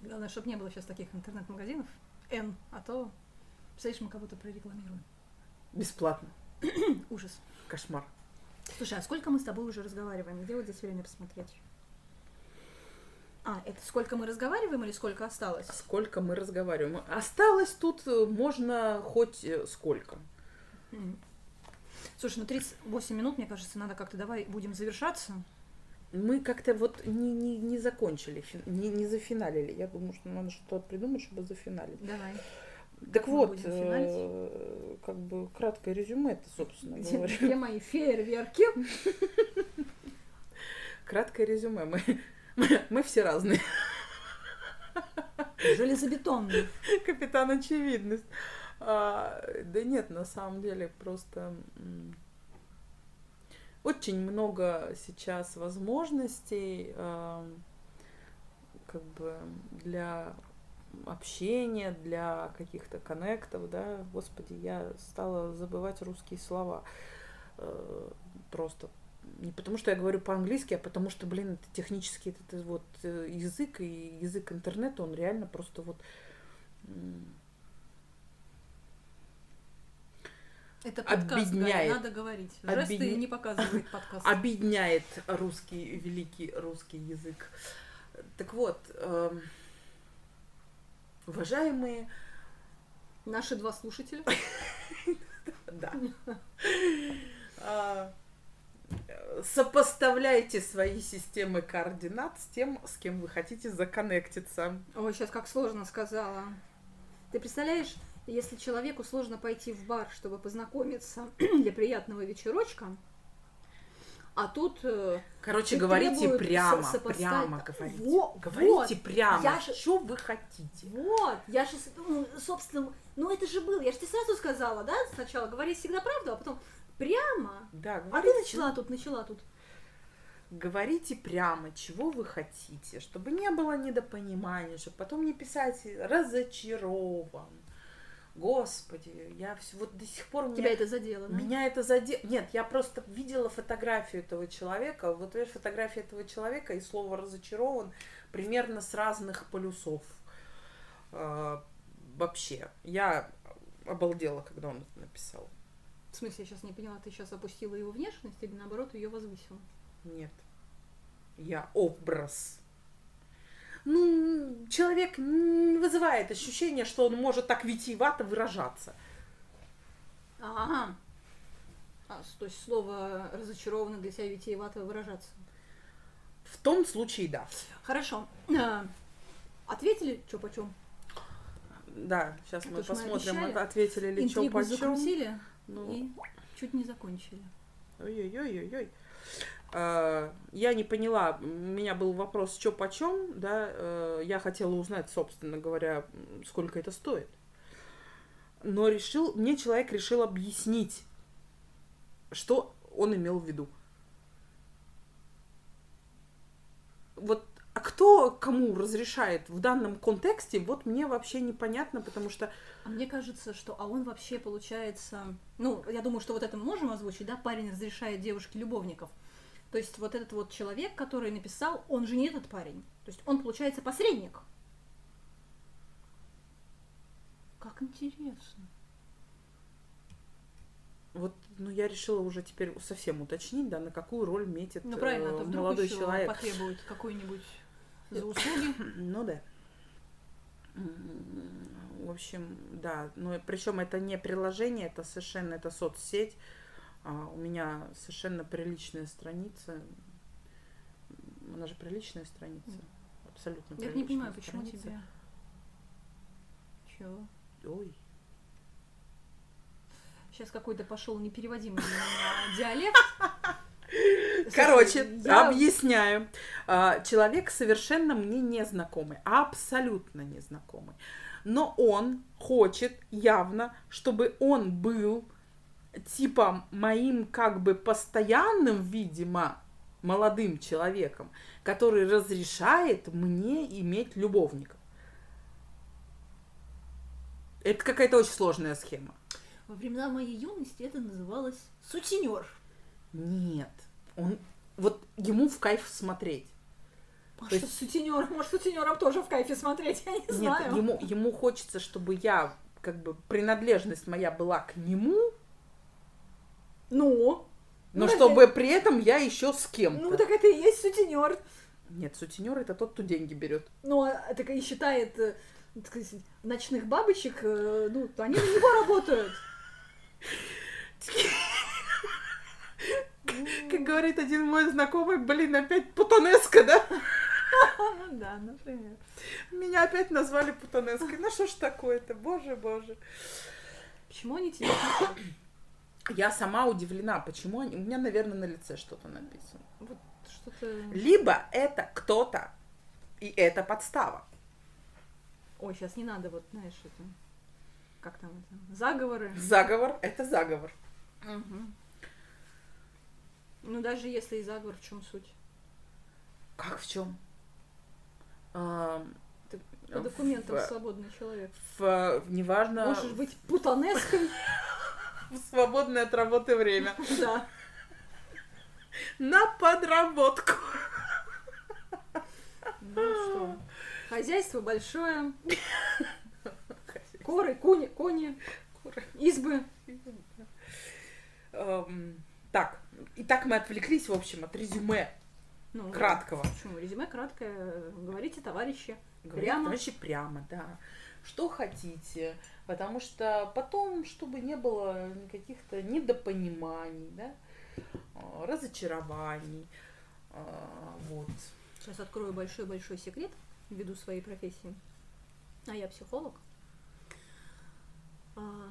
A: Главное, чтобы не было сейчас таких интернет-магазинов. N, а то, представляешь, мы кого-то прорекламируем.
B: Бесплатно. [CLEARS THROAT]
A: Ужас.
B: Кошмар.
A: Слушай, а сколько мы с тобой уже разговариваем? Где вот здесь время посмотреть? А, это сколько мы разговариваем или сколько осталось?
B: Сколько мы разговариваем. Осталось тут э, можно хоть э, сколько.
A: Слушай, ну 38 минут, мне кажется, надо как-то давай будем завершаться.
B: Мы как-то вот не, не, не закончили, не, не зафиналили. Я думаю, что надо что-то придумать, чтобы зафиналить.
A: Давай.
B: Так
A: мы
B: вот, э, как бы краткое резюме, это, собственно
A: Где,
B: говоря.
A: где мои фейерверки?
B: Краткое резюме. Мы, мы, мы все разные.
A: Железобетонные.
B: Капитан Очевидность. А, да нет, на самом деле просто очень много сейчас возможностей ам, как бы для общения, для каких-то коннектов, да, господи, я стала забывать русские слова. Э, Просто не потому, что я говорю по-английски, а потому что, блин, это технически этот вот э, язык и язык интернета, он реально просто вот
A: Это подкаст,
B: Объединяет.
A: надо говорить. Жесты
B: Объединя-
A: не показывает подкаст.
B: объединяет русский, великий русский язык. Так вот, эм, уважаемые,
A: Наши два слушателя. [LAUGHS]
B: Да. А, Сопоставляйте свои системы координат с тем, с кем вы хотите законнектиться.
A: Ой, сейчас как сложно сказала. Ты представляешь, если человеку сложно пойти в бар, чтобы познакомиться [CLEARS THROAT] для приятного вечерочка, а тут... э,
B: Короче, говорите прямо,
A: со- сопоставить-
B: прямо говорите.
A: Во-
B: говорите
A: вот.
B: прямо,
A: Я же-
B: что вы хотите.
A: Вот, я же, ну, собственно, ну это же было, я же тебе сразу сказала, да, сначала говори всегда правду, а потом прямо.
B: Да,
A: А ты
B: говорите,
A: начала тут, начала тут.
B: говорите прямо, чего вы хотите, чтобы не было недопонимания, чтобы потом не писать разочарован. Господи, я все вот до сих пор
A: Тебя
B: меня,
A: это задело, да?
B: меня это задело. Нет, я просто видела фотографию этого человека. Вот видишь, фотография этого человека и слово разочарован примерно с разных полюсов. А, вообще, я обалдела, когда он это написал.
A: В смысле, я сейчас не поняла, ты сейчас опустила его внешность или наоборот ее возвысила?
B: Нет. Я образ. Ну, человек не вызывает ощущение, что он может так витиевато выражаться.
A: Ага. А, то есть слово разочарованно для тебя витиевато выражаться.
B: В том случае, да.
A: Хорошо. А, Ответили, что почем?
B: Да, сейчас
A: Это
B: мы
A: ж мы
B: посмотрим,
A: обещали.
B: ответили ли что почем.
A: закрутили
B: Ну,
A: и чуть не закончили.
B: Ой-ой-ой-ой-ой. А, Я не поняла, у меня был вопрос, что почем, да, э, я хотела узнать, собственно говоря, сколько это стоит. Но решил, мне человек решил объяснить, что он имел в виду. Вот, а кто кому разрешает в данном контексте, вот мне вообще непонятно, потому что
A: А мне кажется, что а он вообще получается... Ну, я думаю, что вот это мы можем озвучить, да? Парень разрешает девушке любовников. То есть вот этот вот человек, который написал, он же не этот парень. То есть он, получается, посредник. Как интересно.
B: Вот, ну, я решила уже теперь совсем уточнить, да, на какую роль метит
A: Ну правильно, а
B: э,
A: то вдруг
B: молодой
A: еще
B: человек.
A: потребует какой-нибудь [LAUGHS] за услуги.
B: Ну да. В общем, да. Ну, причем это не приложение, это совершенно это соцсеть. А у меня совершенно приличная страница. Она же приличная страница. Абсолютно
A: Я не понимаю,
B: приличная
A: почему
B: страница.
A: тебе... Чего?
B: Ой.
A: Сейчас какой-то пошел непереводимый [LAUGHS] диалект.
B: Короче,
A: я-
B: объясняю. А, Человек совершенно мне незнакомый, абсолютно незнакомый. Но он хочет явно, чтобы он был типа моим как бы постоянным, видимо, молодым человеком, который разрешает мне иметь любовников. Это какая-то очень сложная схема.
A: Во времена моей юности это называлось сутенер.
B: Нет, он вот ему в кайф смотреть.
A: Может,
B: То есть-
A: сутенер, может, сутенерам тоже в кайфе смотреть, [LAUGHS] я не
B: Нет,
A: знаю.
B: ему, ему хочется, чтобы я, как бы, принадлежность моя была к нему,
A: Ну?
B: но
A: Ну,
B: чтобы при этом я еще с кем-то.
A: Ну, так это и есть сутенер.
B: Нет, сутенер это тот, кто деньги берет.
A: Ну, а так и считает э, так сказать, ночных бабочек, э, ну, то они на него работают.
B: Как говорит один мой знакомый, блин, опять путанеска, да? [LAUGHS]
A: Ну да, например.
B: Меня опять назвали путанеской. Ну что ж такое-то, боже, боже.
A: Почему они пишут?
B: Я сама удивлена, почему они... У меня, наверное, на лице что-то написано.
A: Вот что-то...
B: Либо это кто-то, и это подстава.
A: Ой, сейчас не надо, вот, знаешь, это... Как там это? Заговоры.
B: Заговор — это заговор.
A: Мгм. Ну, даже если и заговор, в чем суть?
B: Как в чем?
A: Ты по документам
B: в,
A: свободный человек.
B: в- неважно,
A: Можешь быть путанеской. [LAUGHS]
B: в свободное от работы время. [LAUGHS]
A: Да.
B: На подработку.
A: Ну что, хозяйство большое, коры, кони, кони, избы.
B: Эм, Так, и так мы отвлеклись, в общем, от резюме
A: Ну,
B: краткого.
A: Почему? Резюме краткое. Говорите, товарищи.
B: Говорят,
A: Прямо.
B: товарищи, прямо, да. Что хотите, потому что потом, чтобы не было каких-то недопониманий, да, а, разочарований, а, вот.
A: Сейчас открою большой-большой секрет ввиду своей профессии. А я психолог. А,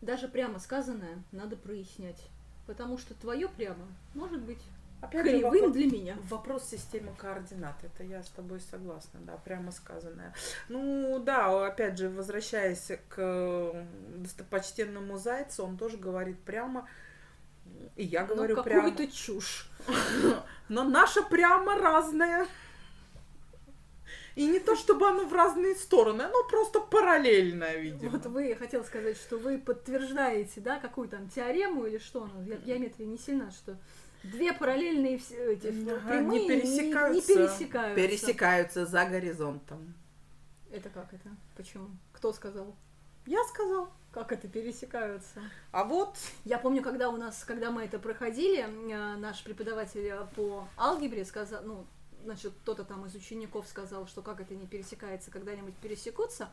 A: даже прямо сказанное надо прояснять. Потому что твое прямо может быть
B: Опять
A: кривым
B: же, вопрос,
A: для меня.
B: Вопрос системы координат. Это я с тобой согласна, да, прямо сказанное. Ну да, опять же, возвращаясь к достопочтенному Зайцу, он тоже говорит прямо, и я говорю
A: ну,
B: прямо.
A: какую-то чушь. [LAUGHS]
B: Но наша прямо разная. И не то, чтобы оно в разные стороны, оно просто параллельное, видимо.
A: Вот вы, я хотела сказать, что вы подтверждаете, да, какую там теорему или что, ну, я- геометрия не сильна, что две параллельные эти прямые
B: не пересекаются.
A: Не, пересекаются.
B: Пересекаются за горизонтом.
A: Это как это? Почему? Кто сказал?
B: Я сказал.
A: Как это пересекаются?
B: А вот
A: Я помню, когда у нас, когда мы это проходили, э, наш преподаватель э, по алгебре сказал, ну, значит, кто-то там из учеников сказал, что как это не пересекается, когда-нибудь пересекутся.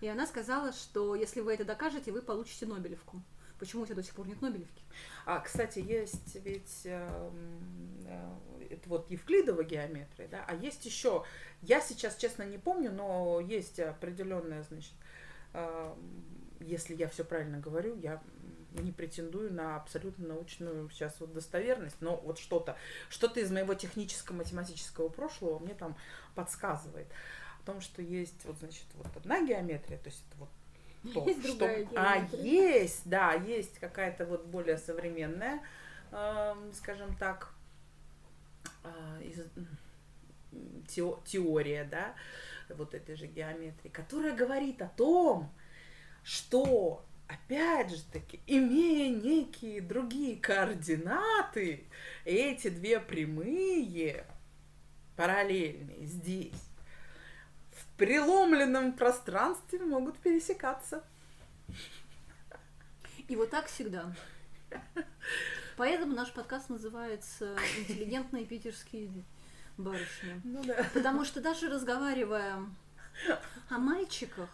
A: И она сказала, что если вы это докажете, вы получите Нобелевку. Почему у тебя до сих пор нет Нобелевки?
B: А, кстати, есть ведь эм, э, это вот Евклидова геометрия, да, а есть еще, я сейчас, честно, не помню, но есть определенная, значит, эм, если я все правильно говорю, я не претендую на абсолютно научную сейчас вот достоверность, но вот что-то, что-то из моего техническо-математического прошлого мне там подсказывает о том, что есть вот, значит, вот одна геометрия, то есть это вот то,
A: Есть другая
B: что- А, есть, да, есть какая-то вот более современная, эм, скажем так, а, из- м, тео- теория, да, вот этой же геометрии, которая говорит о том, что, опять же таки, имея некие другие координаты, эти две прямые, параллельные здесь, преломленном пространстве могут пересекаться.
A: И вот так всегда. Поэтому наш подкаст называется «Интеллигентные питерские барышни».
B: Ну да.
A: Потому что даже разговаривая о мальчиках,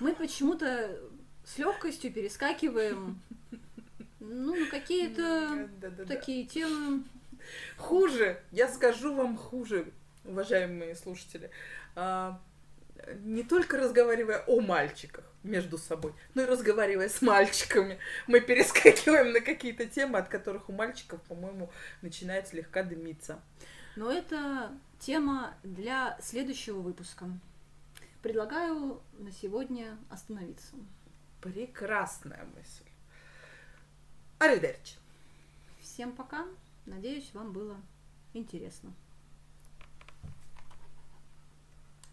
A: мы почему-то с легкостью перескакиваем ну, на какие-то
B: Да-да-да.
A: такие темы.
B: Хуже, я скажу вам хуже, уважаемые слушатели. Не только разговаривая о мальчиках между собой, но и разговаривая с мальчиками, мы перескакиваем на какие-то темы, от которых у мальчиков, по-моему, начинает слегка дымиться.
A: Но это тема для следующего выпуска. Предлагаю на сегодня остановиться.
B: Прекрасная мысль. Аривидерчи.
A: Всем пока. Надеюсь, вам было интересно.